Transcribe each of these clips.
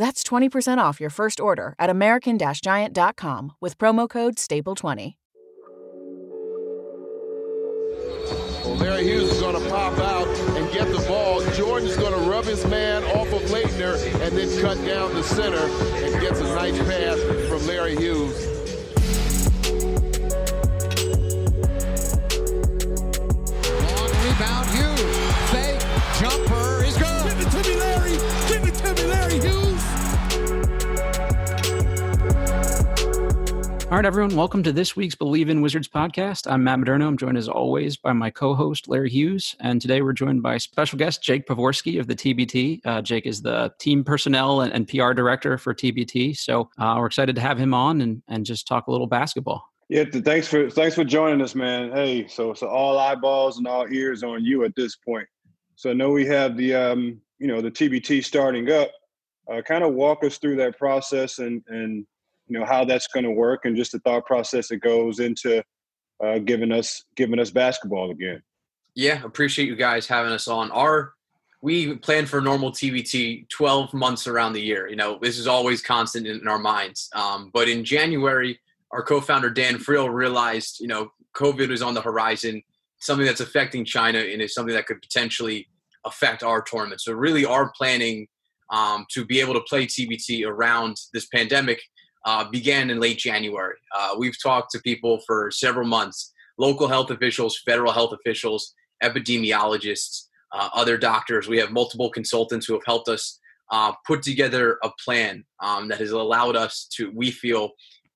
That's 20% off your first order at American Giant.com with promo code STAPLE20. Well, Larry Hughes is going to pop out and get the ball. Jordan's going to rub his man off of Laettner and then cut down the center and gets a nice pass from Larry Hughes. All right, everyone, welcome to this week's Bleav in Wizards podcast. I'm Matt Moderno. I'm joined as always by my co host, Larry Hughes. And today we're joined by special guest, Jake Pavorsky of the TBT. Uh, Jake is the team personnel and, and PR director for TBT. So uh, we're excited to have him on and, and just talk a little basketball. Yeah, thanks for thanks for joining us, man. Hey, so so all eyeballs and all ears on you at this point. So I know we have the um, you know the TBT starting up. Uh, kind of walk us through that process and and you know how that's going to work and just the thought process that goes into uh, giving us giving us basketball again. Yeah, appreciate you guys having us on. Our we plan for normal TBT 12 months around the year. You know, this is always constant in, our minds. Um, but in January, our co-founder Dan Friel realized, you know, COVID is on the horizon, something that's affecting China, and is something that could potentially affect our tournament. So really, our planning um, to be able to play TBT around this pandemic uh, began in late January. Uh, we've talked to people for several months, local health officials, federal health officials, epidemiologists, uh, other doctors. We have multiple consultants who have helped us uh, put together a plan um, that has allowed us to, we feel,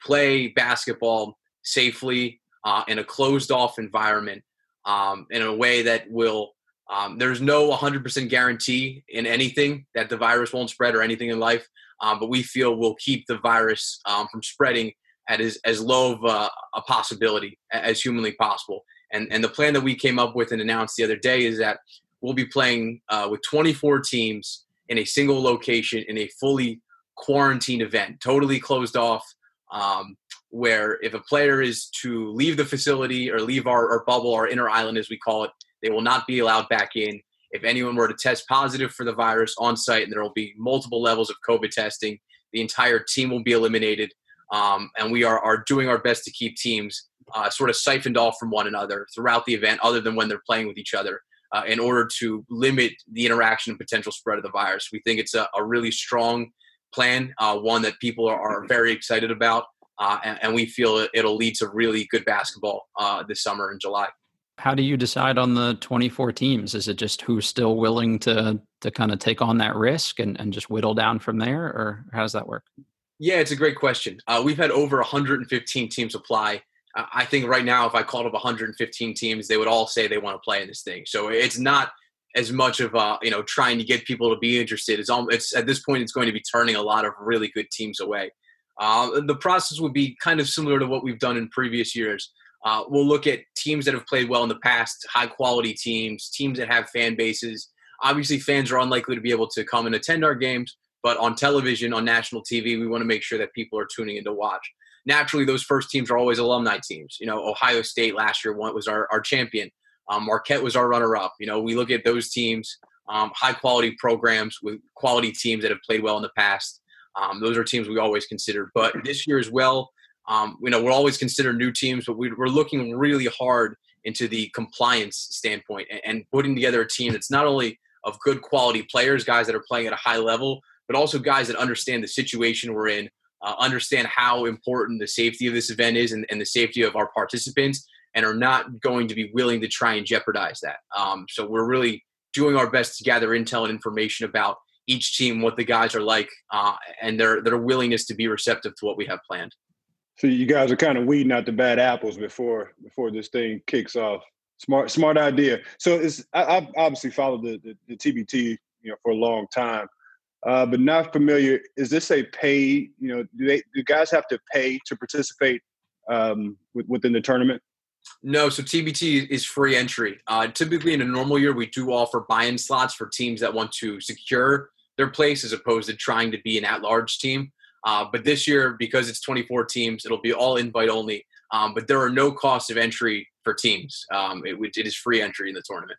play basketball safely uh, in a closed off environment um, in a way that will um, there's no 100% guarantee in anything that the virus won't spread or anything in life um, but we feel will keep the virus um, from spreading at as, as low of a, a, possibility as humanly possible and, and the plan that we came up with and announced the other day is that we'll be playing uh, with 24 teams in a single location in a fully quarantined event totally closed off um, where if a player is to leave the facility or leave our, our bubble, our inner island as we call it, they will not be allowed back in. If anyone were to test positive for the virus on site, and there will be multiple levels of COVID testing, the entire team will be eliminated. Um, and we are, are doing our best to keep teams uh, sort of siphoned off from one another throughout the event, other than when they're playing with each other, uh, in order to limit the interaction and potential spread of the virus. We think it's a, a really strong plan, uh, one that people are, are very excited about uh, and, and, we feel it'll lead to really good basketball uh, this summer in July. How do you decide on the 24 teams? Is it just who's still willing to to kind of take on that risk and, and just whittle down from there, or how does that work? Yeah, it's a great question. Uh, we've had over 115 teams apply. I think right now, if I called up 115 teams, they would all say they want to play in this thing. So it's not as much of a you know trying to get people to be interested. It's, all, it's at this point, it's going to be turning a lot of really good teams away. Uh, the process would be kind of similar to what we've done in previous years. Uh, we'll look at teams that have played well in the past, high quality teams, teams that have fan bases. Obviously, fans are unlikely to be able to come and attend our games, but on television, on national TV, we want to make sure that people are tuning in to watch. naturally those first teams are always alumni teams. You know, Ohio State last year was our, our champion. Um, Marquette was our runner-up. You know, we look at those teams, um, high-quality programs with quality teams that have played well in the past. Um, those are teams we always consider. But this year as well, um, you know, we're always consider new teams, but we, are looking really hard into the compliance standpoint and, and putting together a team that's not only of good quality players, guys that are playing at a high level, but also guys that understand the situation we're in, uh, understand how important the safety of this event is and, and, the safety of our participants, and are not going to be willing to try and jeopardize that. Um, so we're really doing our best to gather intel and information about each team, what the guys are like, uh, and their their willingness to be receptive to what we have planned. So you guys are kind of weeding out the bad apples before before this thing kicks off. Smart smart idea. So it's I, have obviously followed the, the, the TBT you know for a long time, uh, but not familiar. Is this a pay? You know, do they do guys have to pay to participate um, with, within the tournament? No, so TBT is free entry. Uh, typically, in a normal year, we do offer buy-in slots for teams that want to secure their place, as opposed to trying to be an at-large team. Uh, but this year, because it's 24 teams, it'll be all invite only. Um, but there are no costs of entry for teams. Um, it, it is free entry in the tournament.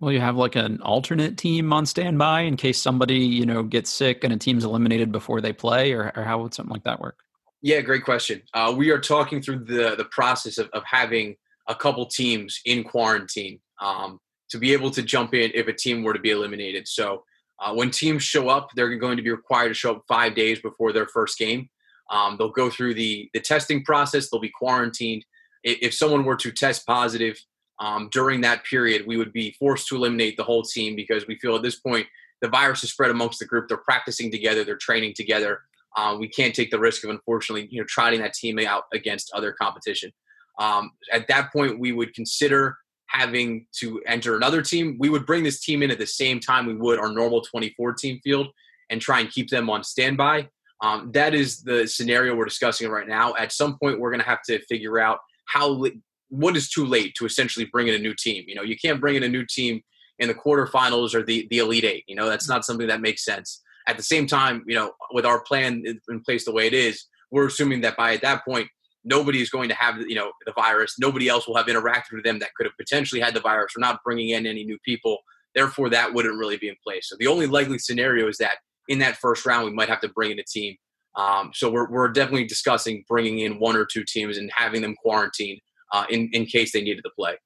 Well, you have like an alternate team on standby in case somebody you know gets sick and a team's eliminated before they play, or, or how would something like that work? Yeah, great question. Uh, we are talking through the the process of, of having a couple teams in quarantine um, to be able to jump in if a team were to be eliminated. So uh, when teams show up, they're going to be required to show up five days before their first game. Um, they'll go through the the testing process. They'll be quarantined. If, someone were to test positive um, during that period, we would be forced to eliminate the whole team because we feel at this point the virus is spread amongst the group. They're practicing together. They're training together. Uh, we can't take the risk of unfortunately, you know, trotting that team out against other competition. Um, at that point, we would consider having to enter another team, we would bring this team in at the same time we would our normal 24 team field and try and keep them on standby. Um, that is the scenario we're discussing right now. At some point, we're going to have to figure out how what is too late to essentially bring in a new team. You know, you can't bring in a new team in the quarterfinals or the the elite eight. You know, that's not something that makes sense. At the same time, you know, with our plan in place the way it is, we're assuming that by at that point nobody is going to have you know the virus. Nobody else will have interacted with them that could have potentially had the virus. We're not bringing in any new people. Therefore, that wouldn't really be in place. So the only likely scenario is that in that first round, we might have to bring in a team. Um, so we're, we're definitely discussing bringing in one or two teams and having them quarantined uh, in in case they needed to play.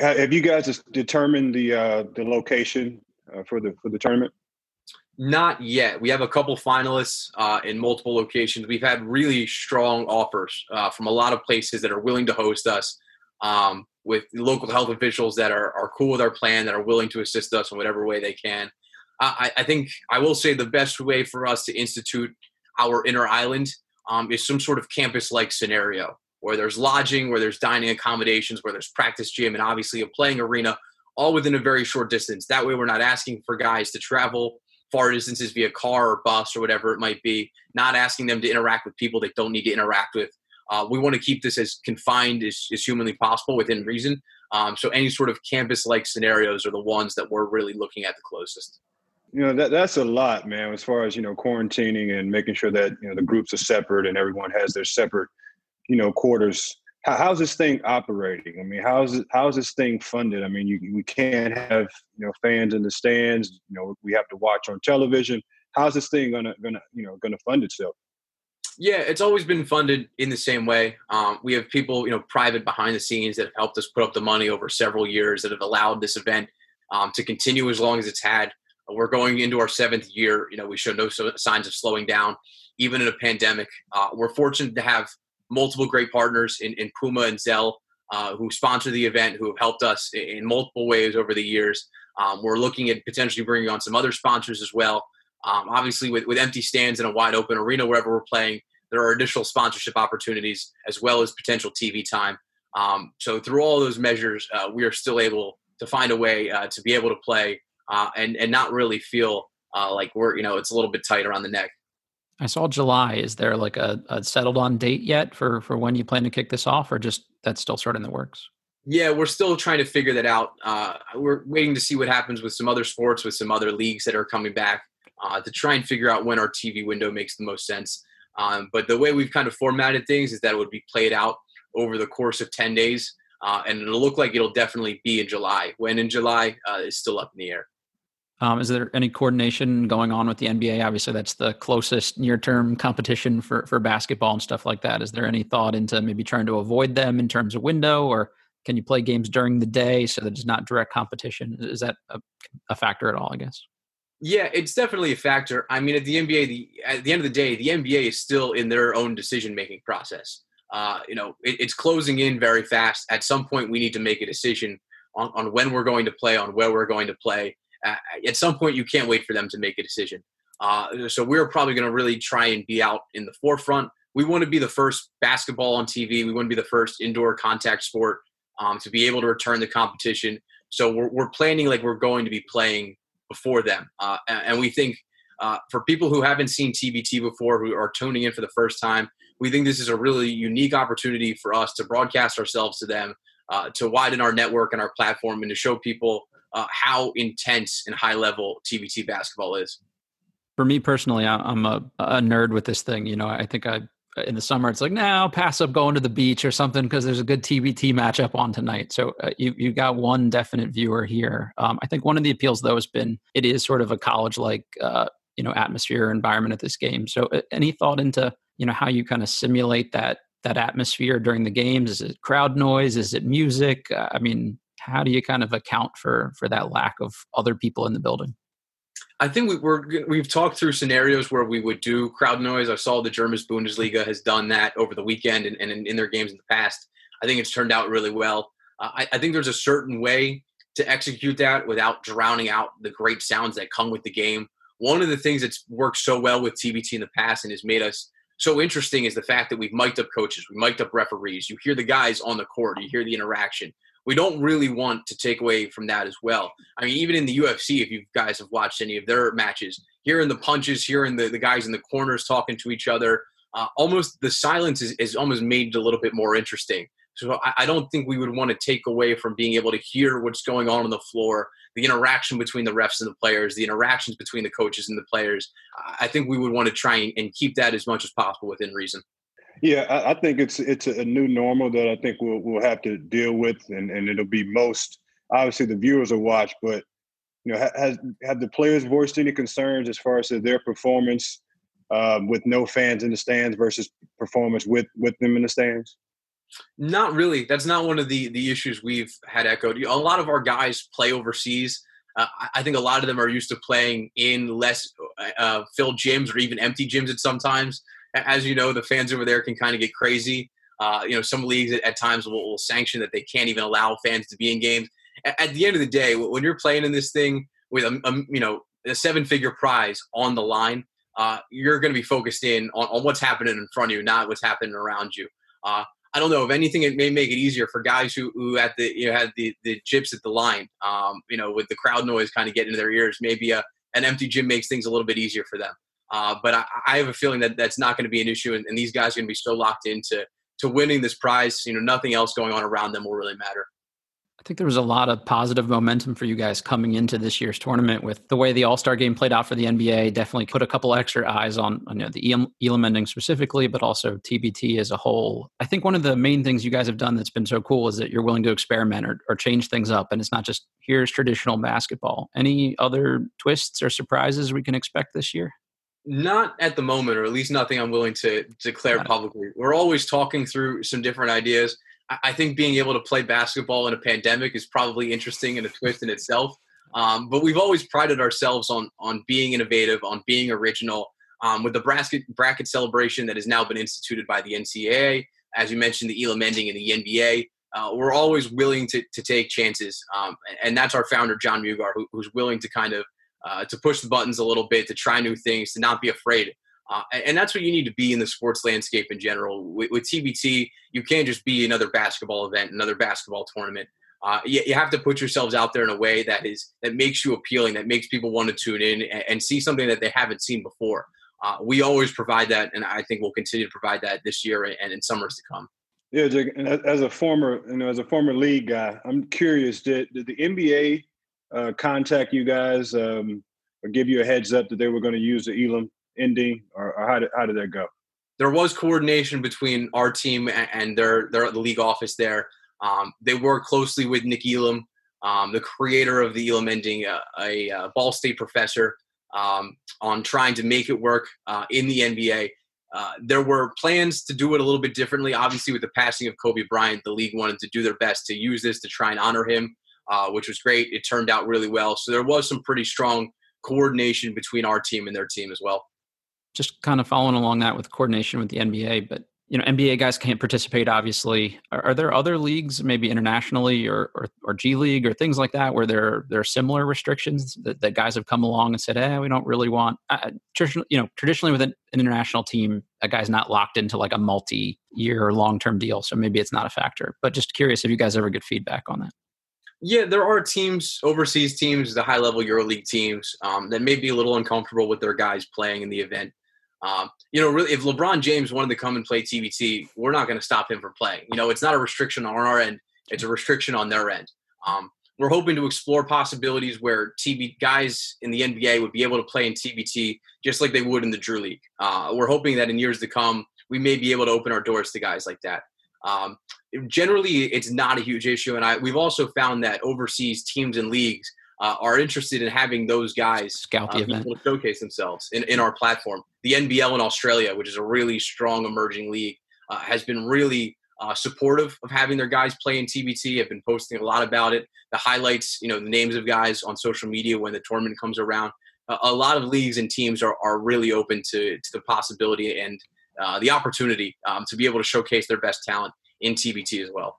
Have you guys determined the uh, the location uh, for the for the tournament? Not yet. We have a couple finalists uh, in multiple locations. We've had really strong offers uh, from a lot of places that are willing to host us, um, with local health officials that are, are cool with our plan, that are willing to assist us in whatever way they can. I, I think I will say the best way for us to institute our inner island um, is some sort of campus like scenario where there's lodging, where there's dining accommodations, where there's practice gym, and obviously a playing arena, all within a very short distance. That way, we're not asking for guys to travel far distances via car or bus or whatever it might be, not asking them to interact with people they don't need to interact with. Uh, we want to keep this as confined as, as humanly possible within reason. Um, so any sort of campus-like scenarios are the ones that we're really looking at the closest. You know that that's a lot, man. As far as you know, quarantining and making sure that you know the groups are separate and everyone has their separate, you know, quarters how, how's this thing operating? I mean, how's it, how's this thing funded? I mean, you, we can't have you know fans in the stands. You know, we have to watch on television. How's this thing gonna gonna you know gonna fund itself? Yeah, it's always been funded in the same way. Um, we have people, you know, private behind the scenes that have helped us put up the money over several years that have allowed this event um, to continue as long as it's had. We're going into our seventh year. You know, we show no signs of slowing down, even in a pandemic. Uh, we're fortunate to have multiple great partners in, in Puma and Zelle uh, who sponsor the event, who have helped us in multiple ways over the years. Um, we're looking at potentially bringing on some other sponsors as well. Um, obviously, with, with empty stands and a wide open arena wherever we're playing, there are additional sponsorship opportunities as well as potential TV time. Um, so, through all those measures, uh, we are still able to find a way uh, to be able to play uh, and and not really feel uh, like we're you know it's a little bit tight around the neck. I saw July. Is there like a, a, settled on date yet for for when you plan to kick this off, or just that's still sort of in the works? Yeah, we're still trying to figure that out. Uh, we're waiting to see what happens with some other sports, with some other leagues that are coming back, uh, to try and figure out when our TV window makes the most sense. Um, but the way we've kind of formatted things is that it would be played out over the course of 10 days. Uh, and it'll look like it'll definitely be in July. When in July uh, is still up in the air. Um, is there any coordination going on with the NBA? Obviously, that's the closest near-term competition for for basketball and stuff like that. Is there any thought into maybe trying to avoid them in terms of window, or can you play games during the day so that it's not direct competition? Is that a, a factor at all? I guess. Yeah, it's definitely a factor. I mean, at the NBA, the at the end of the day, the NBA is still in their own decision-making process. Uh, you know, it, it's closing in very fast. At some point, we need to make a decision on, on when we're going to play, on where we're going to play at some point you can't wait for them to make a decision. Uh, so we're probably going to really try and be out in the forefront. We want to be the first basketball on TV. We want to be the first indoor contact sport um, to be able to return the competition. So we're, we're planning like we're going to be playing before them. Uh, and we think uh, for people who haven't seen TBT before, who are tuning in for the first time, we think this is a really unique opportunity for us to broadcast ourselves to them, uh, to widen our network and our platform, and to show people uh, how intense and high level TBT basketball is. For me personally, I'm a, a nerd with this thing. You know, I think I in the summer it's like now pass up going to the beach or something because there's a good TBT matchup on tonight. So uh, you you got one definite viewer here. Um, I think one of the appeals though has been it is sort of a college like uh, you know atmosphere environment at this game. So uh, any thought into you know how you kind of simulate that that atmosphere during the games? Is it crowd noise? Is it music? Uh, I mean, how do you kind of account for for that lack of other people in the building? I think we, we're we've talked through scenarios where we would do crowd noise. I saw the German Bundesliga has done that over the weekend and, and in, in, their games in the past. I think it's turned out really well. Uh, I, I think there's a certain way to execute that without drowning out the great sounds that come with the game. One of the things that's worked so well with TBT in the past and has made us so interesting is the fact that we've mic'd up coaches, we mic'd up referees. You hear the guys on the court, you hear the interaction we don't really want to take away from that as well. I mean, even in the UFC, if you guys have watched any of their matches, hearing the punches, hearing the, the guys in the corners talking to each other, uh, almost the silence is, is almost made it a little bit more interesting. So I, I don't think we would want to take away from being able to hear what's going on on the floor, the interaction between the refs and the players, the interactions between the coaches and the players. I think we would want to try and, and keep that as much as possible within reason. Yeah, I, I, think it's it's a new normal that I think we'll we'll have to deal with, and, and it'll be most obviously the viewers will watch, but you know, has have the players voiced any concerns as far as their performance um, with no fans in the stands versus performance with with them in the stands? Not really. That's not one of the the issues we've had echoed. A lot of our guys play overseas. Uh, I think a lot of them are used to playing in less uh, filled gyms or even empty gyms at sometimes as you know, the fans over there can kind of get crazy. Uh, you know, some leagues at, at times will, will, sanction that they can't even allow fans to be in games. At, at, the end of the day, when you're playing in this thing with a, a you know a seven-figure prize on the line, uh, you're going to be focused in on, on, what's happening in front of you, not what's happening around you. Uh, I don't know if anything, it may make it easier for guys who who had the you know had the the chips at the line. Um, you know, with the crowd noise kind of getting into their ears, maybe a an empty gym makes things a little bit easier for them. Uh, but I, I, have a feeling that that's not going to be an issue, and, and these guys are going to be so locked into to winning this prize. You know, nothing else going on around them will really matter. I think there was a lot of positive momentum for you guys coming into this year's tournament with the way the All Star game played out for the NBA. Definitely put a couple extra eyes on, you know, the Elam ending specifically, but also TBT as a whole. I think one of the main things you guys have done that's been so cool is that you're willing to experiment or, or change things up, and it's not just here's traditional basketball. Any other twists or surprises we can expect this year? Not at the moment, or at least nothing I'm willing to declare publicly. We're always talking through some different ideas. I think being able to play basketball in a pandemic is probably interesting and a twist in itself. Um, but we've always prided ourselves on on being innovative, on being original. Um, with the bracket bracket celebration that has now been instituted by the NCAA, as you mentioned, the Elam ending in the NBA, uh, we're always willing to, to take chances, um, and that's our founder Jon Mugar, who, who's willing to kind of uh, to push the buttons a little bit, to try new things, to not be afraid. Uh, and that's what you need to be in the sports landscape in general. With, with, TBT, you can't just be another basketball event, another basketball tournament. Uh, you, you, have to put yourselves out there in a way that is that makes you appealing, that makes people want to tune in and, and see something that they haven't seen before. Uh, we always provide that, and I think we'll continue to provide that this year and in summers to come. Yeah, Jake, and as a former, you know, as a former league guy, I'm curious: did, did the NBA uh, contact you guys um, or give you a heads up that they were going to use the Elam ending, or, or how did how did that go? there was coordination between our team and, their their the league office there. Um, they work closely with Nick Elam, um, the creator of the Elam ending, uh, a, a, Ball State professor, um, on trying to make it work uh, in the NBA. Uh, there were plans to do it a little bit differently. Obviously, with the passing of Kobe Bryant, the league wanted to do their best to use this to try and honor him, uh, which was great. It turned out really well. So there was some pretty strong coordination between our team and their team as well. Just kind of following along that with coordination with the NBA, but you know NBA guys can't participate. Obviously, are, are there other leagues, maybe internationally or, or, or G League or things like that, where there there are similar restrictions that, that guys have come along and said, "Hey, we don't really want." Uh, traditionally, you know, traditionally with an, an, international team, a guy's not locked into like a multi-year long-term deal, so maybe it's not a factor. But just curious if you guys ever get feedback on that. Yeah, there are teams, overseas teams, the high-level EuroLeague teams, um, that may be a little uncomfortable with their guys playing in the event. Um, you know, really, if LeBron James wanted to come and play TBT, we're not going to stop him from playing. You know, it's not a restriction on our end; it's a restriction on their end. Um, we're hoping to explore possibilities where TB guys in the NBA would be able to play in TBT just like they would in the Drew League. Uh, we're hoping that in years to come, we may be able to open our doors to guys like that. Um, generally, it's not a huge issue, and I, we've also found that overseas teams and leagues uh, are interested in having those guys scout the uh, event to showcase themselves in, in our platform. The NBL in Australia, which is a really strong emerging league, uh, has been really uh, supportive of having their guys play in TBT. Have been posting a lot about it. The highlights, you know, the names of guys on social media when the tournament comes around. a lot of leagues and teams are, are really open to, to the possibility and uh, the opportunity um, to be able to showcase their best talent in TBT as well.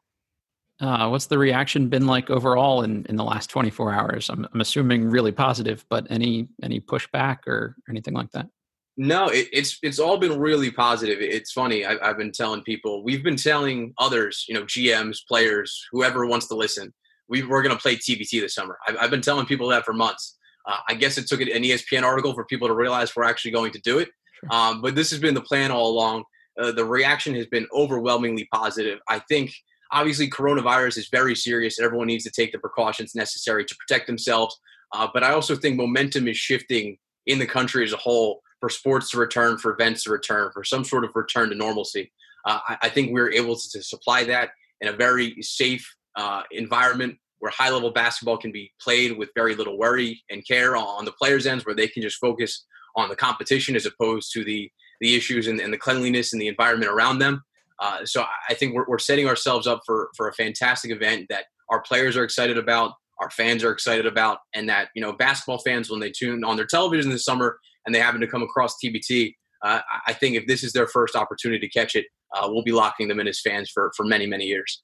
Uh, what's the reaction been like overall in, in the last 24 hours? I'm, I'm assuming really positive, but any any pushback or anything like that? No, it, it's it's all been really positive. It's funny. I, have been telling people, we've been telling others, you know, GMs, players, whoever wants to listen, we, we're going to play TBT this summer. I've, I've, been telling people that for months. Uh, I guess it took an ESPN article for people to realize we're actually going to do it. Sure. Um, but this has been the plan all along. Uh, the reaction has been overwhelmingly positive. I think Obviously, coronavirus is very serious. Everyone needs to take the precautions necessary to protect themselves. Uh, but I also think momentum is shifting in the country as a whole for sports to return, for events to return, for some sort of return to normalcy. Uh, I, I, think we're able to, to, supply that in a very safe uh, environment where high level basketball can be played with very little worry and care on the players' ends, where they can just focus on the competition as opposed to the the issues and, and the cleanliness and the environment around them. Uh, so I think we're, we're setting ourselves up for for a fantastic event that our players are excited about, our fans are excited about, and that you know basketball fans when they tune on their television this summer and they happen to come across TBT, uh, I think if this is their first opportunity to catch it, uh, we'll be locking them in as fans for for many many years.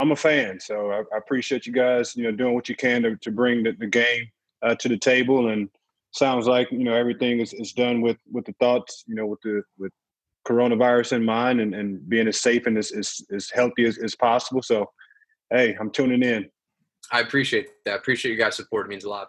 I'm a fan, so I, I appreciate you guys, you know, doing what you can to, to bring the, the game uh, to the table. And sounds like you know everything is, is done with with the thoughts, you know, with the with coronavirus in mind and, and being as safe and as, as, as healthy as, as possible. So, hey, I'm tuning in. I appreciate that. I appreciate you guys' support. It means a lot.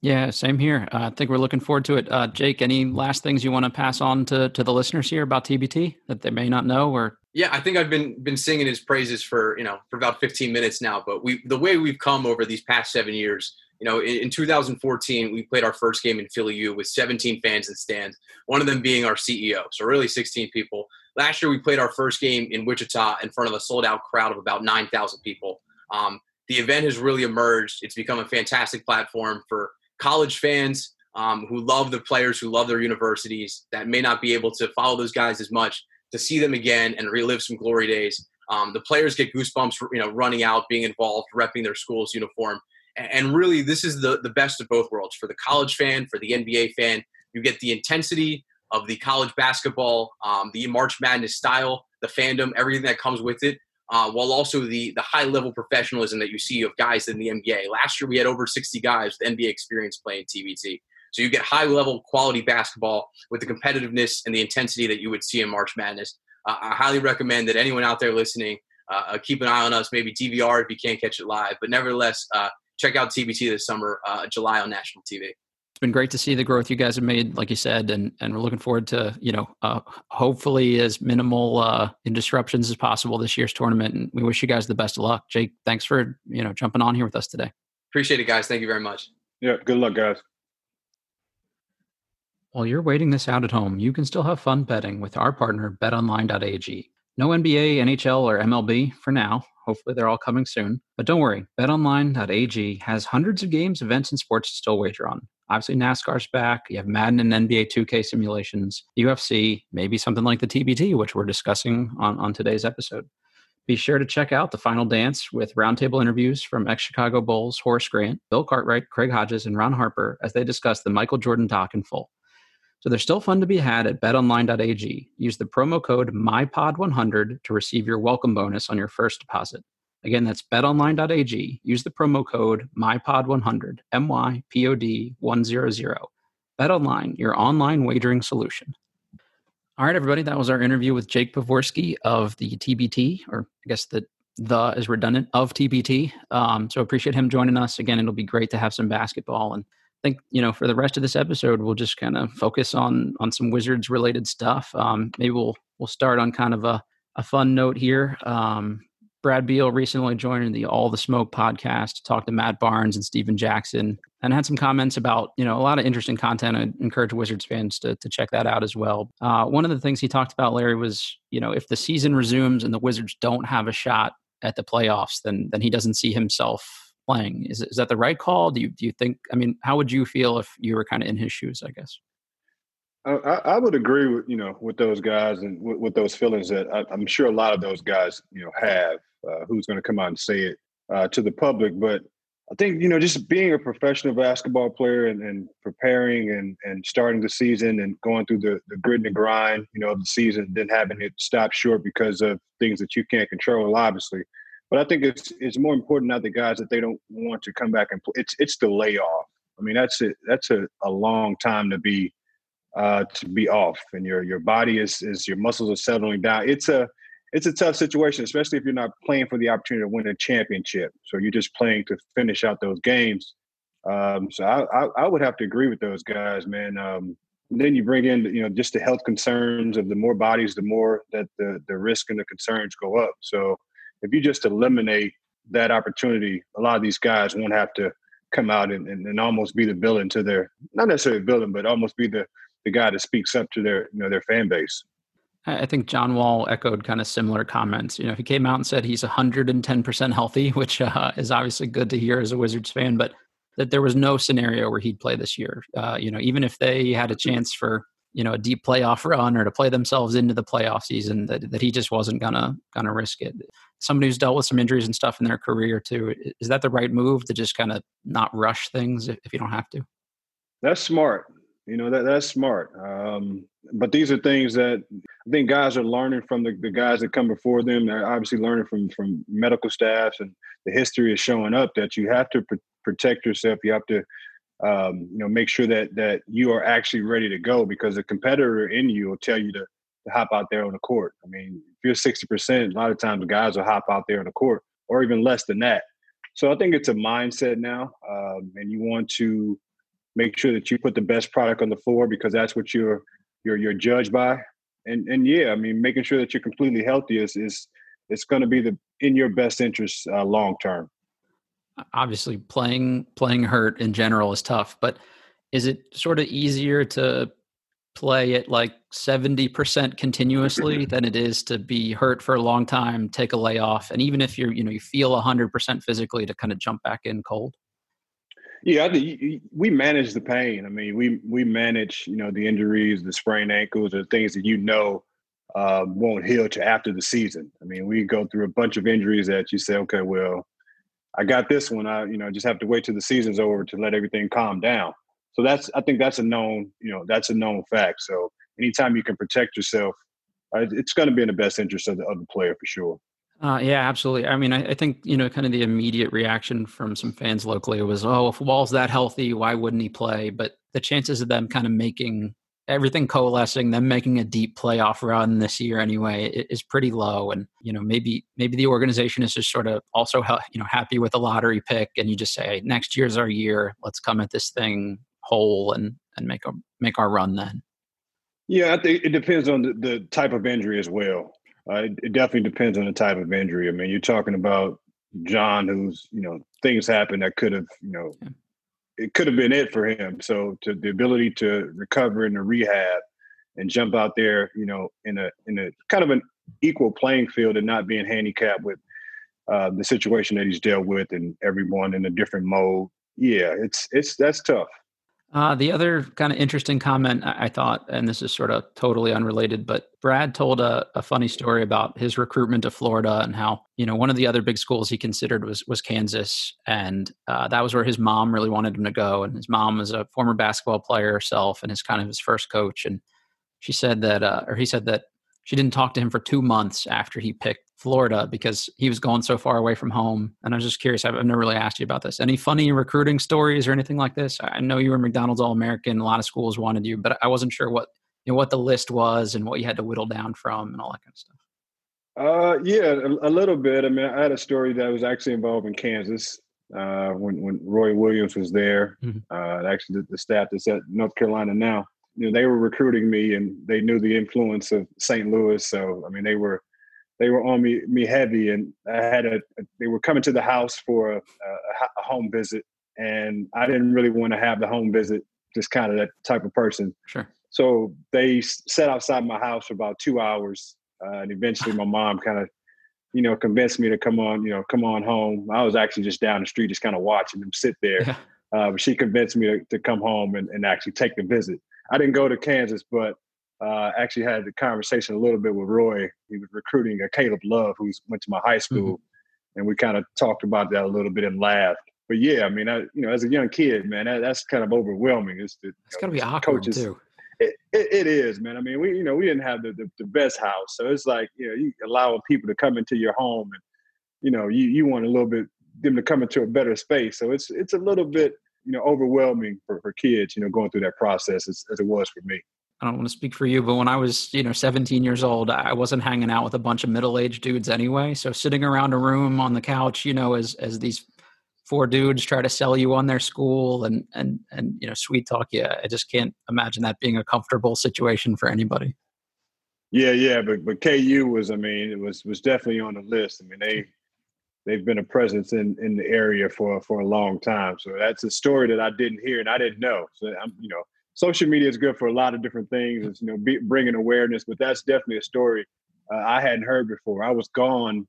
Yeah, same here. Uh, I think we're looking forward to it. Uh, Jake, any last things you want to pass on to, to the listeners here about TBT that they may not know or? Yeah, I think I've been been singing his praises for you know for about 15 minutes now. But we the way we've come over these past seven years, you know, in, in, 2014, we played our first game in Philly U with 17 fans in stands, one of them being our CEO. So really 16 people. Last year, we played our first game in Wichita in front of a sold out crowd of about 9,000 people. Um, the event has really emerged. It's become a fantastic platform for college fans um, who love the players, who love their universities, that may not be able to follow those guys as much, to see them again and relive some glory days. Um, the players get goosebumps, you know, running out, being involved, repping their school's uniform and really this is the the best of both worlds. For the college fan for the nba fan you get the intensity of the college basketball um, the march madness style the fandom everything that comes with it uh, while also the the high level professionalism that you see of guys in the nba last year we had over 60 guys with nba experience playing tbt so you get high level quality basketball with the competitiveness and the intensity that you would see in march madness. Uh, i highly recommend that anyone out there listening uh, uh keep an eye on us. Maybe dvr if you can't catch it live. But nevertheless uh, check out TBT this summer, uh, July on national TV. It's been great to see the growth you guys have made, like you said, and and we're looking forward to you know uh, hopefully as minimal uh, in disruptions as possible this year's tournament. And we wish you guys the best of luck. Jake, thanks for you know jumping on here with us today. Appreciate it, guys. Thank you very much. Yeah, good luck, guys. While you're waiting this out at home, you can still have fun betting with our partner, betonline.ag. No NBA, NHL, or MLB for now. Hopefully, they're all coming soon. But don't worry, betonline.ag has hundreds of games, events, and sports to still wager on. Obviously, NASCAR's back. You have Madden and NBA 2K simulations, UFC, maybe something like the TBT, which we're discussing on, on today's episode. Be sure to check out The Final Dance with roundtable interviews from ex Chicago Bulls Horace Grant, Bill Cartwright, Craig Hodges, and Ron Harper as they discuss the Michael Jordan doc in full. So there's still fun to be had at betonline.ag. Use the promo code MyPod100 to receive your welcome bonus on your first deposit. Again, that's betonline.ag. Use the promo code MyPod100, M Y P O D 100. BetOnline, your online wagering solution. All right, everybody, that was our interview with Jake Pavorsky of the TBT, or I guess the the is redundant of TBT. Um, so appreciate him joining us again. It'll be great to have some basketball and think you know for the rest of this episode we'll just kind of focus on on some wizards related stuff. Um, maybe we'll we'll start on kind of a, a fun note here. Um, brad beal recently joined the all the smoke podcast to talk to matt barnes and stephen jackson and had some comments about you know a lot of interesting content. I encourage wizards fans to, to check that out as well. Uh, one of the things he talked about larry was you know if the season resumes and the wizards don't have a shot at the playoffs then then he doesn't see himself playing. Is, is that the right call? Do you do you think? I mean, how would you feel if you were kind of in his shoes? I guess. I, I would agree with you know with those guys and with, with those feelings that I, am sure a lot of those guys you know have. Uh, who's going to come out and say it uh, to the public? But I think you know just being a professional basketball player and, and preparing and, and starting the season and going through the, the grit and the grind, you know, of the season, then having it stop short because of things that you can't control, obviously. But I think it's it's more important now the guys that they don't want to come back and play. It's it's the layoff. I mean, that's it. That's a, a long time to be uh, to be off, and your your body is is your muscles are settling down. It's a it's a tough situation, especially if you're not playing for the opportunity to win a championship. So you're just playing to finish out those games. Um, so I, I, I would have to agree with those guys, man. Um, then you bring in you know just the health concerns of the more bodies, the more that the the risk and the concerns go up. So if you just eliminate that opportunity, a lot of these guys won't have to come out and, and, and almost be the villain to their not necessarily villain, but almost be the the guy that speaks up to their you know their fan base. I think John Wall echoed kind of similar comments. You know, he came out and said he's 110% healthy, which uh, is obviously good to hear as a Wizards fan, but that there was no scenario where he'd play this year. Uh, you know, even if they had a chance for you know a deep playoff run or to play themselves into the playoff season that, that he just wasn't gonna gonna risk it somebody who's dealt with some injuries and stuff in their career too is that the right move to just kind of not rush things if, if you don't have to? That's smart. You know that that's smart. Um, but these are things that i think guys are learning from the, the guys that come before them. They're obviously learning from from medical staffs and the history is showing up that you have to pr- protect yourself. You have to um, you know, make sure that that you are actually ready to go because a competitor in you will tell you to hop out there on the court. I mean, if you're 60%, a lot of times guys will hop out there on the court or even less than that. So I think it's a mindset now, um, and you want to make sure that you put the best product on the floor because that's what you're you're you're judged by. And and yeah, I mean, making sure that you're completely healthy is is it's going to be the in your best interest uh, long term obviously playing playing hurt in general is tough, but is it sort of easier to play it like 70% continuously than it is to be hurt for a long time, take a layoff, and even if you're, you know, you feel 100% physically to kind of jump back in cold? Yeah, we manage the pain. I mean, we we manage, you know, the injuries, the sprained ankles, the things that you know uh, won't heal to after the season. I mean, we go through a bunch of injuries that you say, okay, well, I got this one. I, you know, just have to wait till the season's over to let everything calm down. So that's, I think that's a known, you know, that's a known fact. So anytime you can protect yourself, uh, it's going to be in the best interest of the, other player for sure. Uh, yeah, absolutely. I mean, I, I, think you know, kind of the immediate reaction from some fans locally was, "Oh, if Wall's that healthy, why wouldn't he play?" But the chances of them kind of making everything coalescing, them making a deep playoff run this year anyway is pretty low. And you know, maybe maybe the organization is just sort of also you know happy with a lottery pick, and you just say next year's our year. Let's come at this thing whole and and make a make our run then. Yeah, I think it depends on the, the type of injury as well. Uh, it, it definitely depends on the type of injury. I mean, you're talking about John, who's you know things happen that could have you know. Yeah it could have been it for him. So to the ability to recover in the rehab and jump out there, you know, in a in a kind of an equal playing field and not being handicapped with uh, the situation that he's dealt with and everyone in a different mode. Yeah, it's it's that's tough. Uh, the other kind of interesting comment I thought, and this is sort of totally unrelated, but Brad told a, a, funny story about his recruitment to Florida and how you know one of the other big schools he considered was was Kansas, and uh, that was where his mom really wanted him to go. And his mom was a former basketball player herself, and is kind of his first coach. And she said that, uh, or he said that she didn't talk to him for two months after he picked Florida because he was going so far away from home. And I was just curious, I've, I've never really asked you about this. Any funny recruiting stories or anything like this? I know you were McDonald's All American. A lot of schools wanted you, but I wasn't sure what you know, what the list was and what you had to whittle down from and all that kind of stuff. Uh, yeah, a, a little bit. I mean, I had a story that was actually involved in Kansas uh, when when Roy Williams was there. Mm-hmm. Uh, actually, the, the staff that's at North Carolina now, you know, they were recruiting me, and they knew the influence of St. Louis. So, I mean, they were they were on me me heavy, and I had a. They were coming to the house for a, a, home visit, and I didn't really want to have the home visit. Just kind of that type of person. Sure. So they sat outside my house for about two hours, uh, and eventually my mom kind of, you know, convinced me to come on, you know, come on home. I was actually just down the street, just kind of watching them sit there. Yeah. Uh, but she convinced me to, to come home and, and actually take the visit. I didn't go to Kansas, but uh, actually had a conversation a little bit with Roy. He was recruiting a Caleb Love, who went to my high school, mm-hmm. and we kind of talked about that a little bit and laughed. But yeah, I mean, I, you know, as a young kid, man, that, that's kind of overwhelming. It's, the, it's got to be awkward coaches, too. It, it, it is, man. I mean, we, you know, we didn't have the, the, the best house, so it's like, you know, you allow people to come into your home, and you know, you you want a little bit them to come into a better space. So it's it's a little bit, you know, overwhelming for, for kids, you know, going through that process as, as it was for me. I don't want to speak for you, but when I was, you know, 17 years old, I wasn't hanging out with a bunch of middle-aged dudes anyway. So sitting around a room on the couch, you know, as as these four dudes try to sell you on their school and and and you know, sweet talk you, I just can't imagine that being a comfortable situation for anybody. Yeah, yeah, but but KU was, I mean, it was was definitely on the list. I mean, they they've been a presence in in the area for for a long time. So that's a story that I didn't hear and I didn't know. So I'm, you know social media is good for a lot of different things. It's, you know, be, bringing awareness, but that's definitely a story uh, I hadn't heard before. I was gone,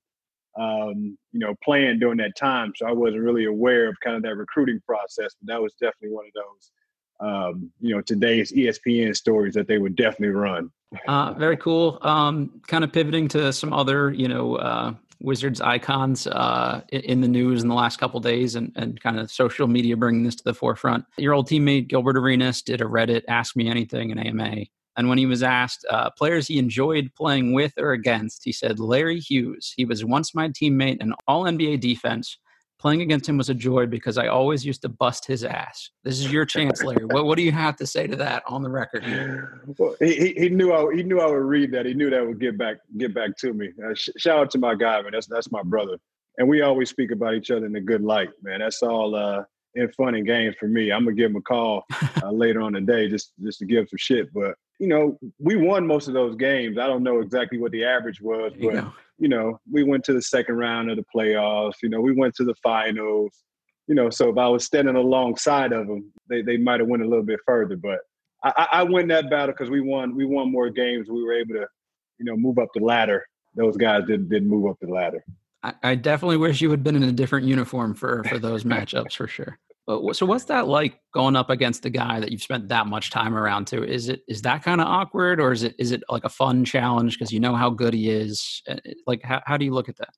um, you know, playing during that time, so I wasn't really aware of kind of that recruiting process. But that was definitely one of those, um, you know, today's ESPN stories that they would definitely run. uh, very cool. Um, kind of pivoting to some other, you know, uh, Wizards icons uh, in the news in the last couple days and, and kind of social media bringing this to the forefront. Your old teammate Gilbert Arenas did a Reddit Ask Me Anything in AMA. And when he was asked uh, players he enjoyed playing with or against, he said, Larry Hughes. He was once my teammate in all NBA defense playing against him was a joy because I always used to bust his ass. This is your chance, Larry. what, what do you have to say to that on the record? Well, he, he knew I, he knew I would read that. He knew that would get back get back to me. Uh, sh- shout out to my guy, man. That's that's my brother, and we always speak about each other in a good light, man. That's all uh, in fun and games for me. I'm gonna give him a call uh, later on today just just to give some shit, but you know, we won most of those games. I don't know exactly what the average was, but you know. we went to the second round of the playoffs. You know, we went to the finals. You know, so if I was standing alongside of them, they, they might have went a little bit further. But I, I win that battle because we won we won more games. We were able to, you know, move up the ladder. Those guys didn't didn't move up the ladder. I, I definitely wish you had been in a different uniform for for those matchups for sure. So what's that like going up against a guy that you've spent that much time around to? Is it is that kind of awkward or is it is it like a fun challenge because you know how good he is? Eh, eh, like how how do you look at that?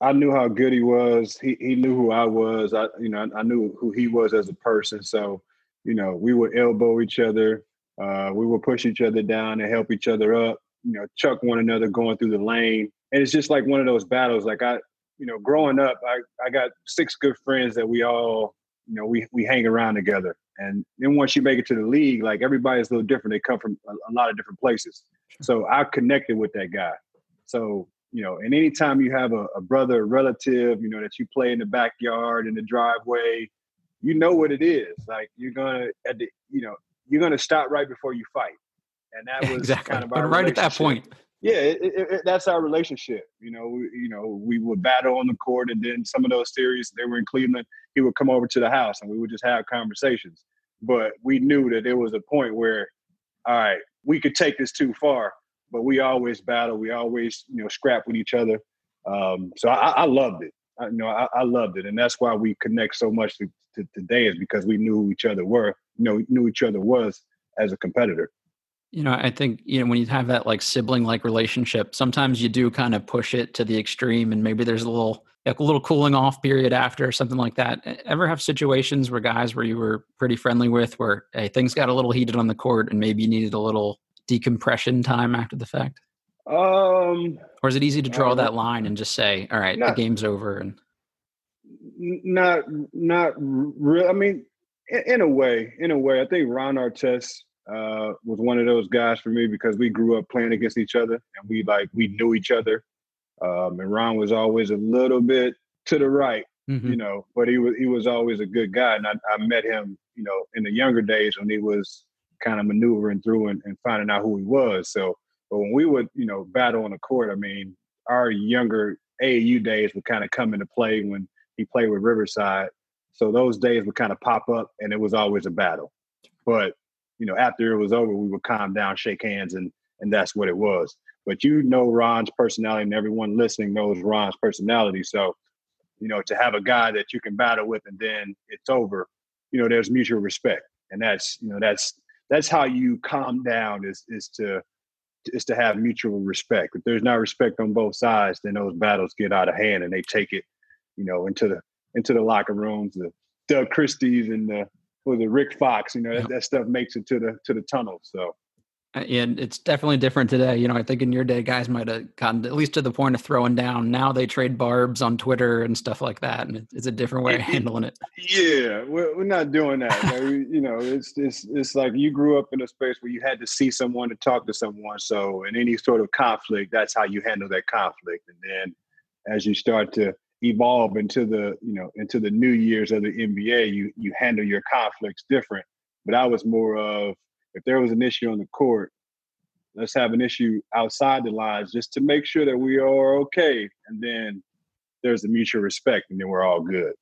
I knew how good he was. He he knew who I was. I you know I knew who he was as a person. So you know we would elbow each other. Uh, we would push each other down and help each other up. You know, chuck one another going through the lane. And it's just like one of those battles. Like I, you know, growing up, I I got six good friends that we all you know, we we hang around together. And then once you make it to the league, like everybody's a little different. They come from a, a lot of different places. So I connected with that guy. So you know, and anytime you have a, a brother, a relative, you know, that you play in the backyard, in the driveway, you know what it is. Like you're gonna at the, you know, you're gonna stop right before you fight. And that was exactly. kind of our right at that point. yeah, it, it, it, that's our relationship. You know, we, you know, we would battle on the court, and then some of those series they were in Cleveland. He would come over to the house, and we would just have conversations. But we knew that there was a point where, all right, we could take this too far. But we always battle. We always, you know, scrap with each other. Um, so I, I, loved it. I, you know, I, I, loved it, and that's why we connect so much to, to, today is because we knew who each other were. You know, knew each other was as a competitor. You know, I think, you know, when you have that like sibling like relationship, sometimes you do kind of push it to the extreme and maybe there's a little a little cooling off period after or something like that. Ever have situations where guys where you were pretty friendly with where hey, things got a little heated on the court and maybe you needed a little decompression time after the fact? Um or is it easy to draw uh, that line and just say, all right, not, the game's over and not not real I mean in, in a way, in a way, I think Ron Artest uh, was one of those guys for me because we grew up playing against each other and we like we knew each other. Um, and Ron was always a little bit to the right, mm-hmm. you know, but he was he was always a good guy. And I, I, met him, you know, in the younger days when he was kind of maneuvering through and, and finding out who he was. So, but when we would, you know, battle on the court, I mean, our younger AAU days would kind of come into play when he played with Riverside. So those days would kind of pop up, and it was always a battle. But you know, after it was over, we would calm down, shake hands, and and that's what it was. But you know Ron's personality, and everyone listening knows Ron's personality. So, you know, to have a guy that you can battle with, and then it's over, you know, there's mutual respect, and that's you know that's that's how you calm down is is to is to have mutual respect. If there's not respect on both sides, then those battles get out of hand, and they take it, you know, into the into the locker rooms, the Doug Christie's and the was the Rick Fox? You know, that, that stuff makes it to the to the tunnel. So Uh, and it's definitely different today. You know, I think in your day, guys might have gotten at least to the point of throwing down. Now they trade barbs on Twitter and stuff like that, and it's a different way of handling it. Yeah, we're, we're not doing that. you know, it's it's it's like you grew up in a space where you had to see someone to talk to someone. So, in any sort of conflict, that's how you handle that conflict. And then, as you start to evolve into the you know into the new years of the NBA, you you handle your conflicts different. But I was more of if there was an issue on the court, let's have an issue outside the lines just to make sure that we are okay, and then there's a mutual respect, and then we're all good.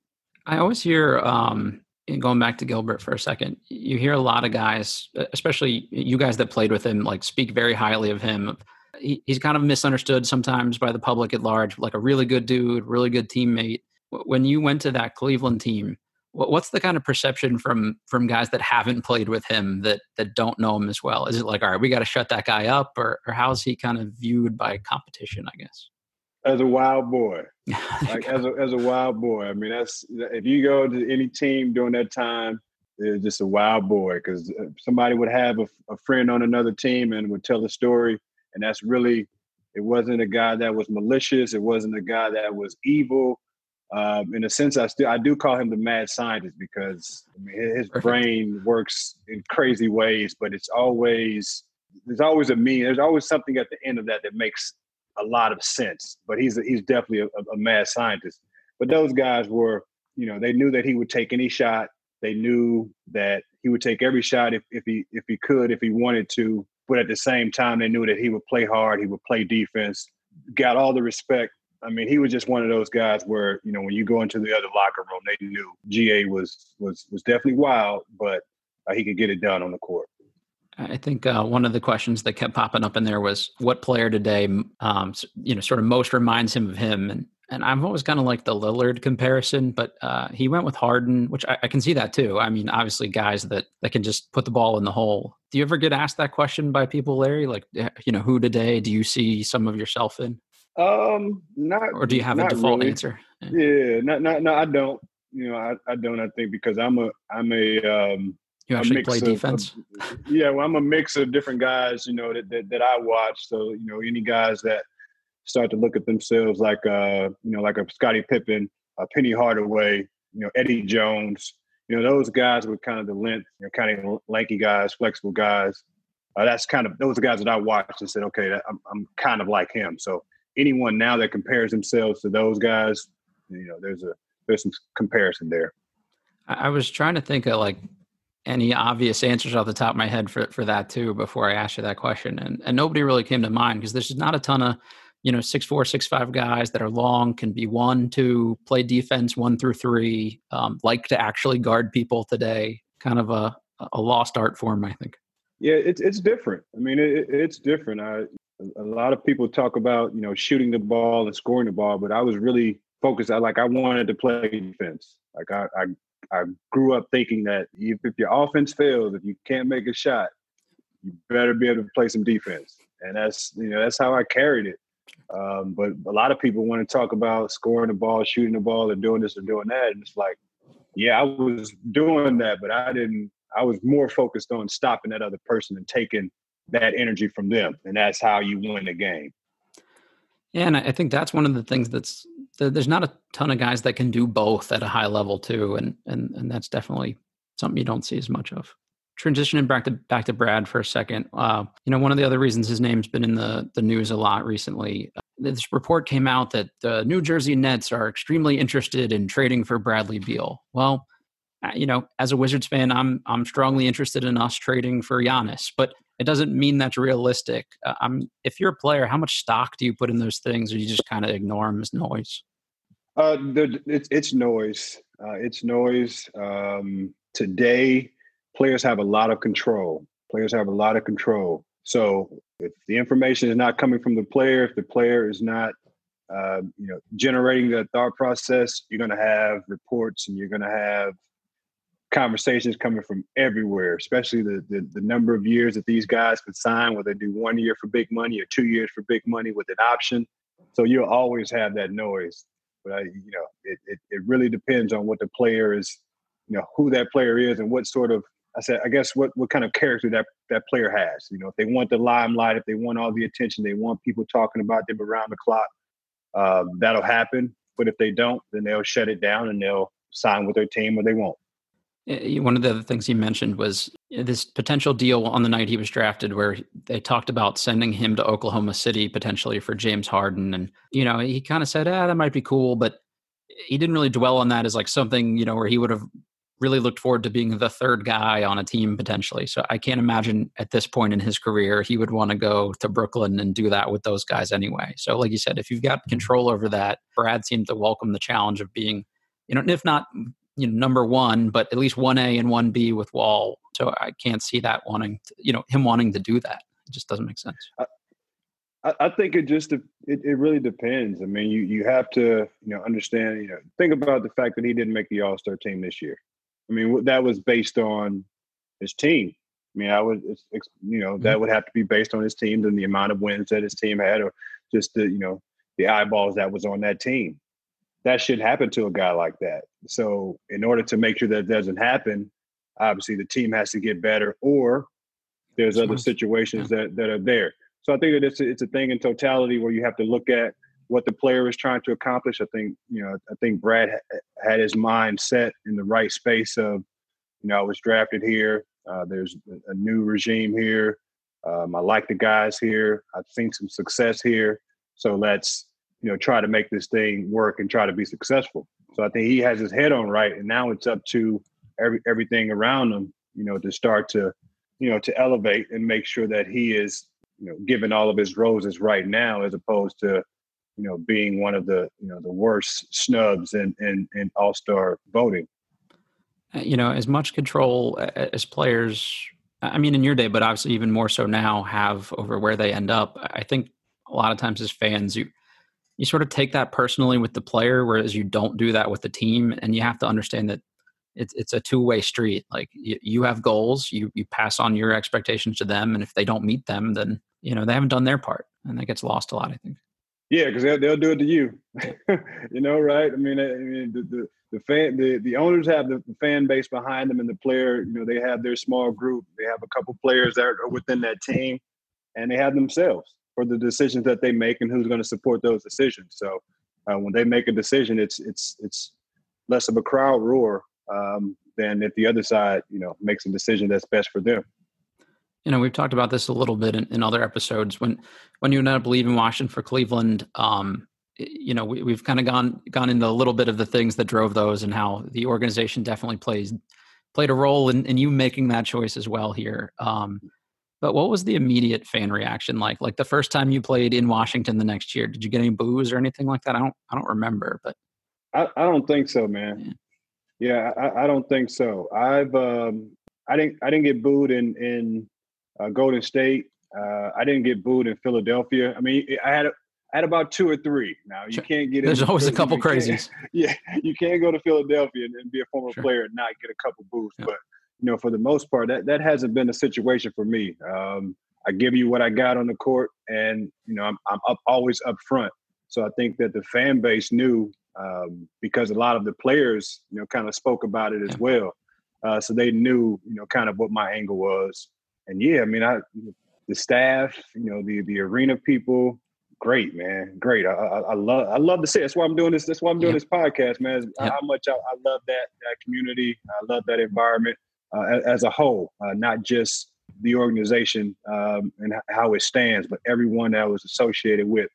I always hear um, going back to Gilbert for a second, you hear a lot of guys, especially you guys that played with him, like speak very highly of him he, he's kind of misunderstood sometimes by the public at large, like a really good dude, really good teammate. When you went to that Cleveland team, what's the kind of perception from from guys that haven't played with him that that don't know him as well? Is it like, all right, we got to shut that guy up, or or how's he kind of viewed by competition? I guess as a wild boy, like as a as a wild boy. I mean, that's if you go to any team during that time, it's just a wild boy because uh, somebody would have a, a friend on another team and would tell a story and that's really it wasn't a guy that was malicious. It wasn't a guy that was evil. Um, in a sense, I still I do call him the mad scientist because I mean, his brain works in crazy ways, but it's always there's always a mean. There's always something at the end of that that makes a lot of sense. But he's a, he's definitely a, a mad scientist. But those guys were, you know, they knew that he would take any shot. They knew that he would take every shot if, if he if he could, if he wanted to. But at the same time, they knew that he would play hard, he would play defense, got all the respect. I mean, he was just one of those guys where you know when you go into the other locker room, they knew GA was was was definitely wild, but uh, he could get it done on the court. I think uh, one of the questions that kept popping up in there was what player today, um, you know, sort of most reminds him of him, and and I've always kind of liked the Lillard comparison, but uh, he went with Harden, which I, I, can see that too. I mean, obviously, guys that that can just put the ball in the hole. Do you ever get asked that question by people, Larry? Like, eh, you know, who today do you see some of yourself in? Um, not. Or do you have a default really. answer? Yeah. yeah, not, not, no, I don't. You know, I, I don't. I think because I'm a, I'm a, um, you actually play of, defense. Of, yeah, well, I'm a mix of different guys. You know that, that that I watch. So you know, any guys that start to look at themselves like uh, you know, like a Scottie Pippen, a Penny Hardaway, you know, Eddie Jones. You know, those guys with kind of the length, you know, kind of lanky guys, flexible guys. Uh, that's kind of those guys that I watched and said, okay, that, I'm, I'm kind of like him. So anyone now that compares themselves to those guys, you know, there's a there's some comparison there. I was trying to think of like any obvious answers off the top of my head for for that too before I asked you that question, and and nobody really came to mind because there's not a ton of you know six four six five guys that are long can be one two play defense one through three um, like to actually guard people today. Kind of a a lost art form i think. Yeah it's it's different. I mean it, it's different. I a lot of people talk about you know shooting the ball and scoring the ball but i was really focused i like i wanted to play defense like i i, I grew up thinking that if, if your offense fails if you can't make a shot you better be able to play some defense and that's you know that's how i carried it um, but a lot of people want to talk about scoring the ball, shooting the ball, or doing this or doing that. And it's like, yeah, I was doing that, but I didn't. I was more focused on stopping that other person and taking that energy from them, and that's how you win the game. Yeah, and I think that's one of the things that's there's not a ton of guys that can do both at a high level too, and and and that's definitely something you don't see as much of transitioning back to back to Brad for a second. Uh, you know, one of the other reasons his name's been in the the news a lot recently. Uh, this report came out that the New Jersey Nets are extremely interested in trading for Bradley Beal. Well, uh, you know, as a Wizards fan, I'm I'm strongly interested in us trading for Giannis, but it doesn't mean that's realistic. Uh, I'm if you're a player, how much stock do you put in those things, or you just kind of ignore them as noise? Uh, the, it's it's noise. Uh, it's noise. Um, today, players have a lot of control. Players have a lot of control. So if the information is not coming from the player, if the player is not, uh, you know, generating the thought process, you're going to have reports and you're going to have conversations coming from everywhere, especially the, the, the number of years that these guys can sign, whether they do one year for big money or two years for big money with an option. So you'll always have that noise. But I, you know, it, it, it really depends on what the player is, you know, who that player is and what sort of I said, I guess what what kind of character that that player has. You know, if they want the limelight, if they want all the attention, they want people talking about them around the clock. Uh, that'll happen. But if they don't, then they'll shut it down and they'll sign with their team or they won't. Uh, one of the other things he mentioned was uh, this potential deal on the night he was drafted, where they talked about sending him to Oklahoma City potentially for James Harden, and you know he kind of said, "Ah, that might be cool," but uh, he didn't really dwell on that as like something you know where he would have really looked forward to being the third guy on a team potentially. So I can't imagine at this point in his career he would want to go to Brooklyn and do that with those guys anyway. So like you said, if you've got control over that, Brad seemed to welcome the challenge of being, you know, if not you know number one, but at least one A and one B with Wall. So I can't see that wanting, to, you know, him wanting to do that. It just doesn't make sense. I, I think it just it, it really depends. I mean, you you have to you know understand. You know, think about the fact that he didn't make the All Star team this year. I mean, that was based on his team. I mean, I would, you know, that mm-hmm. would have to be based on his team and the amount of wins that his team had, or just the, you know, the eyeballs that was on that team. That should happen to a guy like that. So, in order to make sure that doesn't happen, obviously the team has to get better, or there's other situations that that are there. So, I think that it's a, it's a thing in totality where you have to look at what the player is trying to accomplish. I think you know I think Brad ha- had his mind set in the right space of you know I was drafted here. Uh, there's a new regime here. Um, I like the guys here. I've seen some success here. So let's you know try to make this thing work and try to be successful. So I think he has his head on right, and now it's up to every everything around him, you know, to start to you know to elevate and make sure that he is you know given all of his roses right now, as opposed to you know, being one of the you know the worst snubs in in, in All Star voting. Uh, you know, as much control as players, I mean, in your day, but obviously even more so now, have over where they end up. I think a lot of times as fans, you you sort of take that personally with the player, whereas you don't do that with the team, and you have to understand that it's it's a two way street. Like you, you have goals, you you pass on your expectations to them, and if they don't meet them, then you know they haven't done their part, and that gets lost a lot. I think. Yeah, because they'll, they'll do it to you. you know, right? I mean, I mean, the, the, the fan, the, the owners have the, the, fan base behind them, and the player, you know, they have their small group. They have a couple players that are within that team, and they have themselves for the decisions that they make and who's going to support those decisions. So uh, when they make a decision, it's it's it's less of a crowd roar um, than if the other side, you know, makes a decision that's best for them you know we've talked about this a little bit in, in other episodes when when you ended up leaving washington for cleveland um, you know we, have kind of gone gone into a little bit of the things that drove those and how the organization definitely plays played a role in, in you making that choice as well here. Um, but what was the immediate fan reaction like? Like the first time you played in Washington the next year, did you get any boos or anything like that? I don't I don't remember, but I, I don't think so, man. Yeah, yeah I, I, don't think so. I've um, I didn't I didn't get booed in in uh, Golden State. Uh, I didn't get booed in Philadelphia. I mean, I had I had about two or three. Now you can't get. There's always a couple crazies. Yeah, you can't go to Philadelphia and, and be a former sure. player and not get a couple boos. But you know, for the most part, that that hasn't been a situation for me. Um, I give you what I got on the court, and you know, I'm I'm up always up front. So I think that the fan base knew um, because a lot of the players, you know, kind of spoke about it as well. Uh, so they knew, you know, kind of what my angle was. And yeah, I mean, I the staff, you know, the the arena people, great, man, great. I, I, I love I love to see. It. That's why I'm doing this. That's why I'm doing this podcast, man. How much I, I, love that that community. I love that environment uh, as, a whole, uh, not just the organization um, and how it stands, but everyone that was associated with,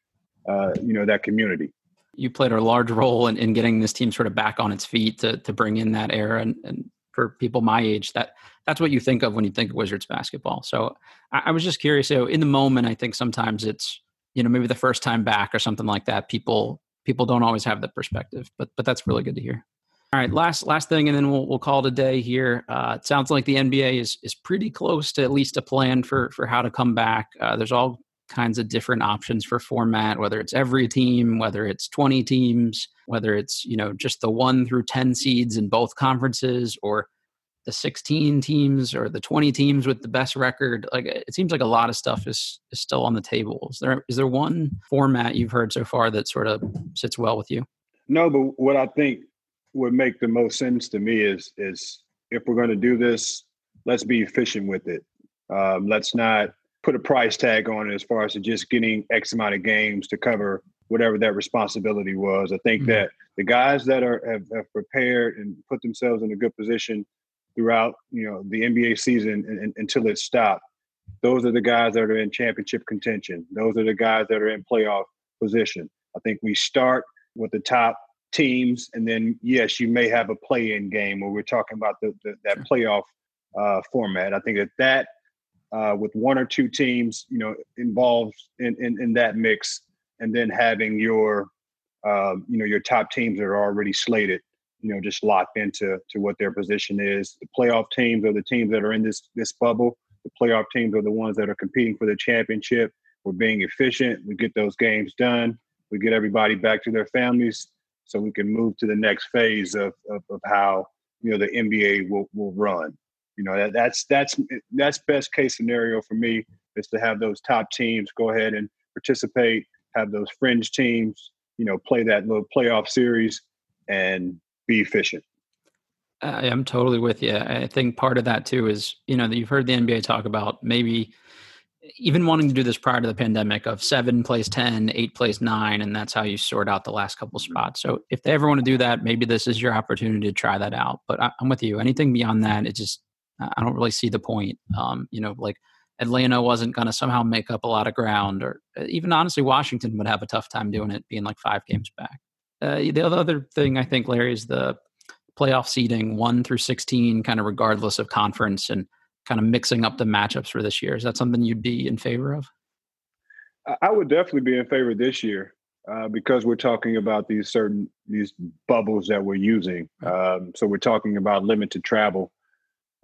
uh, you know, that community. You played a large role in, in getting this team sort of back on its feet to to bring in that era, and, and for people my age, that that's what you think of when you think of Wizards basketball. So I, I was just curious. So in the moment, I think sometimes it's you know maybe the first time back or something like that. People people don't always have the perspective, but but that's really good to hear. All right, last last thing, and then we'll we'll call it a day here. Uh, it sounds like the NBA is is pretty close to at least a plan for for how to come back. Uh, there's all kinds of different options for format, whether it's every team, whether it's 20 teams, whether it's you know just the one through 10 seeds in both conferences, or the 16 teams or the 20 teams with the best record. Like it seems like a lot of stuff is is still on the table. Is there is there one format you've heard so far that sort of sits well with you? No, but what I think would make the most sense to me is is if we're going to do this, let's be efficient with it. Um, let's not put a price tag on it as far as just getting X amount of games to cover whatever that responsibility was. I think mm-hmm. that the guys that are have, have, prepared and put themselves in a good position throughout, you know, the NBA season and, and, until it stopped, those are the guys that are in championship contention. Those are the guys that are in playoff position. I think we start with the top teams, and then yes, you may have a play-in game where we're talking about the, the that playoff uh, format. I think that that uh, with one or two teams, you know, involved in, in, in that mix, and then having your um, you know your top teams that are already slated, you know, just locked into to what their position is. The playoff teams are the teams that are in this this bubble. The playoff teams are the ones that are competing for the championship. We're being efficient. We get those games done. We get everybody back to their families so we can move to the next phase of, of, of how you know the NBA will, will run. You know that, that's that's that's best case scenario for me is to have those top teams go ahead and participate, have those fringe teams, you know, play that little playoff series and be efficient. I am totally with you. I think part of that too is, you know, that you've heard the NBA talk about maybe even wanting to do this prior to the pandemic of seven plays 10, eight plays nine, and that's how you sort out the last couple spots. So if they ever want to do that, maybe this is your opportunity to try that out. But I, am with you. Anything beyond that, it just, I don't really see the point. Um, you know, like Atlanta wasn't going to somehow make up a lot of ground, or uh, even honestly, Washington would have a tough time doing it, being like five games back. Uh, the other thing I think, Larry, is the playoff seeding one through 16, kind of regardless of conference. And kind of mixing up the matchups for this year. Is that something you'd be in favor of? I would definitely be in favor this year uh, because we're talking about these certain these bubbles that we're using. Um, so we're talking about limited travel,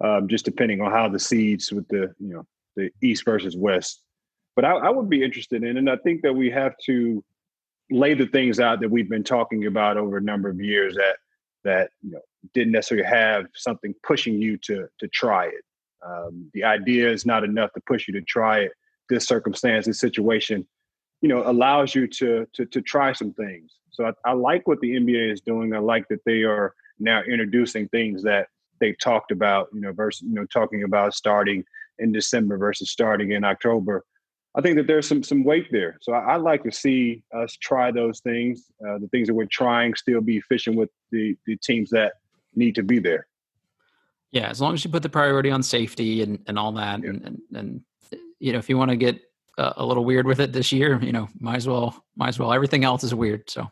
um, just depending on how the seeds with the you know the East versus West. But I, I would be interested in, and I think that we have to lay the things out that we've been talking about over a number of years that that you know didn't necessarily have something pushing you to to try it. Um, the idea is not enough to push you to try it. This circumstance, this situation, you know, allows you to to, to try some things. So I, I like what the NBA is doing. I like that they are now introducing things that they talked about, you know, versus you know talking about starting in December versus starting in October. I think that there's some some weight there. So I, I like to see us try those things, uh, the things that we're trying, still be efficient with the the teams that need to be there. Yeah, as long as you put the priority on safety and, and all that, yeah. and, and, and you know if you want to get uh, a little weird with it this year, you know, might as well, might as well. Everything else is weird. So,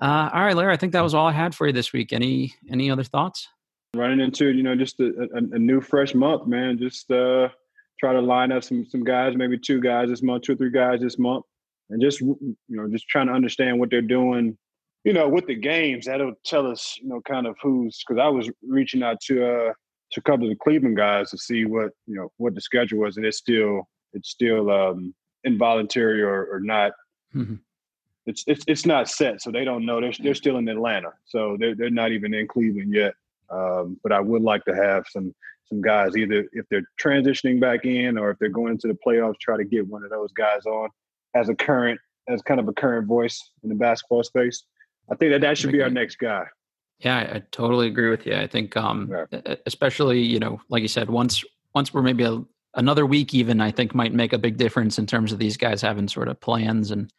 uh, all right, Larry, I think that was all I had for you this week. Any any other thoughts? running into you know just a, a, a new fresh month, man. Just uh, try to line up some some guys, maybe two guys this month, two or three guys this month, and just you know just trying to understand what they're doing. You know, with the games, that'll tell us you know kind of who's because I was reaching out to uh to a couple of the Cleveland guys to see what you know what the schedule was, and it's still it's still um involuntary or, or not. Mm-hmm. It's, it's it's not set, so they don't know. They're they're still in Atlanta, so they're they're not even in Cleveland yet. Um, but I would like to have some some guys either if they're transitioning back in or if they're going into the playoffs, try to get one of those guys on as a current as kind of a current voice in the basketball space. I think that that should be our next guy. Yeah, I totally agree with you. I think, um, yeah. especially you know, like you said, once once we're maybe a, another week even, I think might make a big difference in terms of these guys having sort of plans. And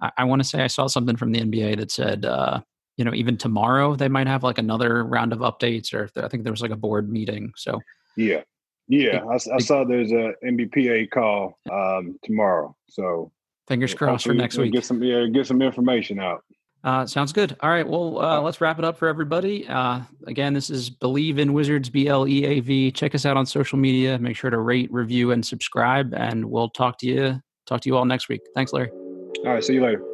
I, I want to say I saw something from the NBA that said, uh, you know, even tomorrow they might have like another round of updates, or I think there was like a board meeting. So yeah, yeah, I, I saw there's a NBPA call um, tomorrow. So fingers crossed for next week. Get some yeah, get some information out. Uh, sounds good. All right. Well, uh, let's wrap it up for everybody. Uh, again, this is Bleav in Wizards, B L E A V. Check us out on social media. Make sure to rate, review, and subscribe. And we'll talk to you. Talk to you all next week. Thanks, Larry. All right. See you later.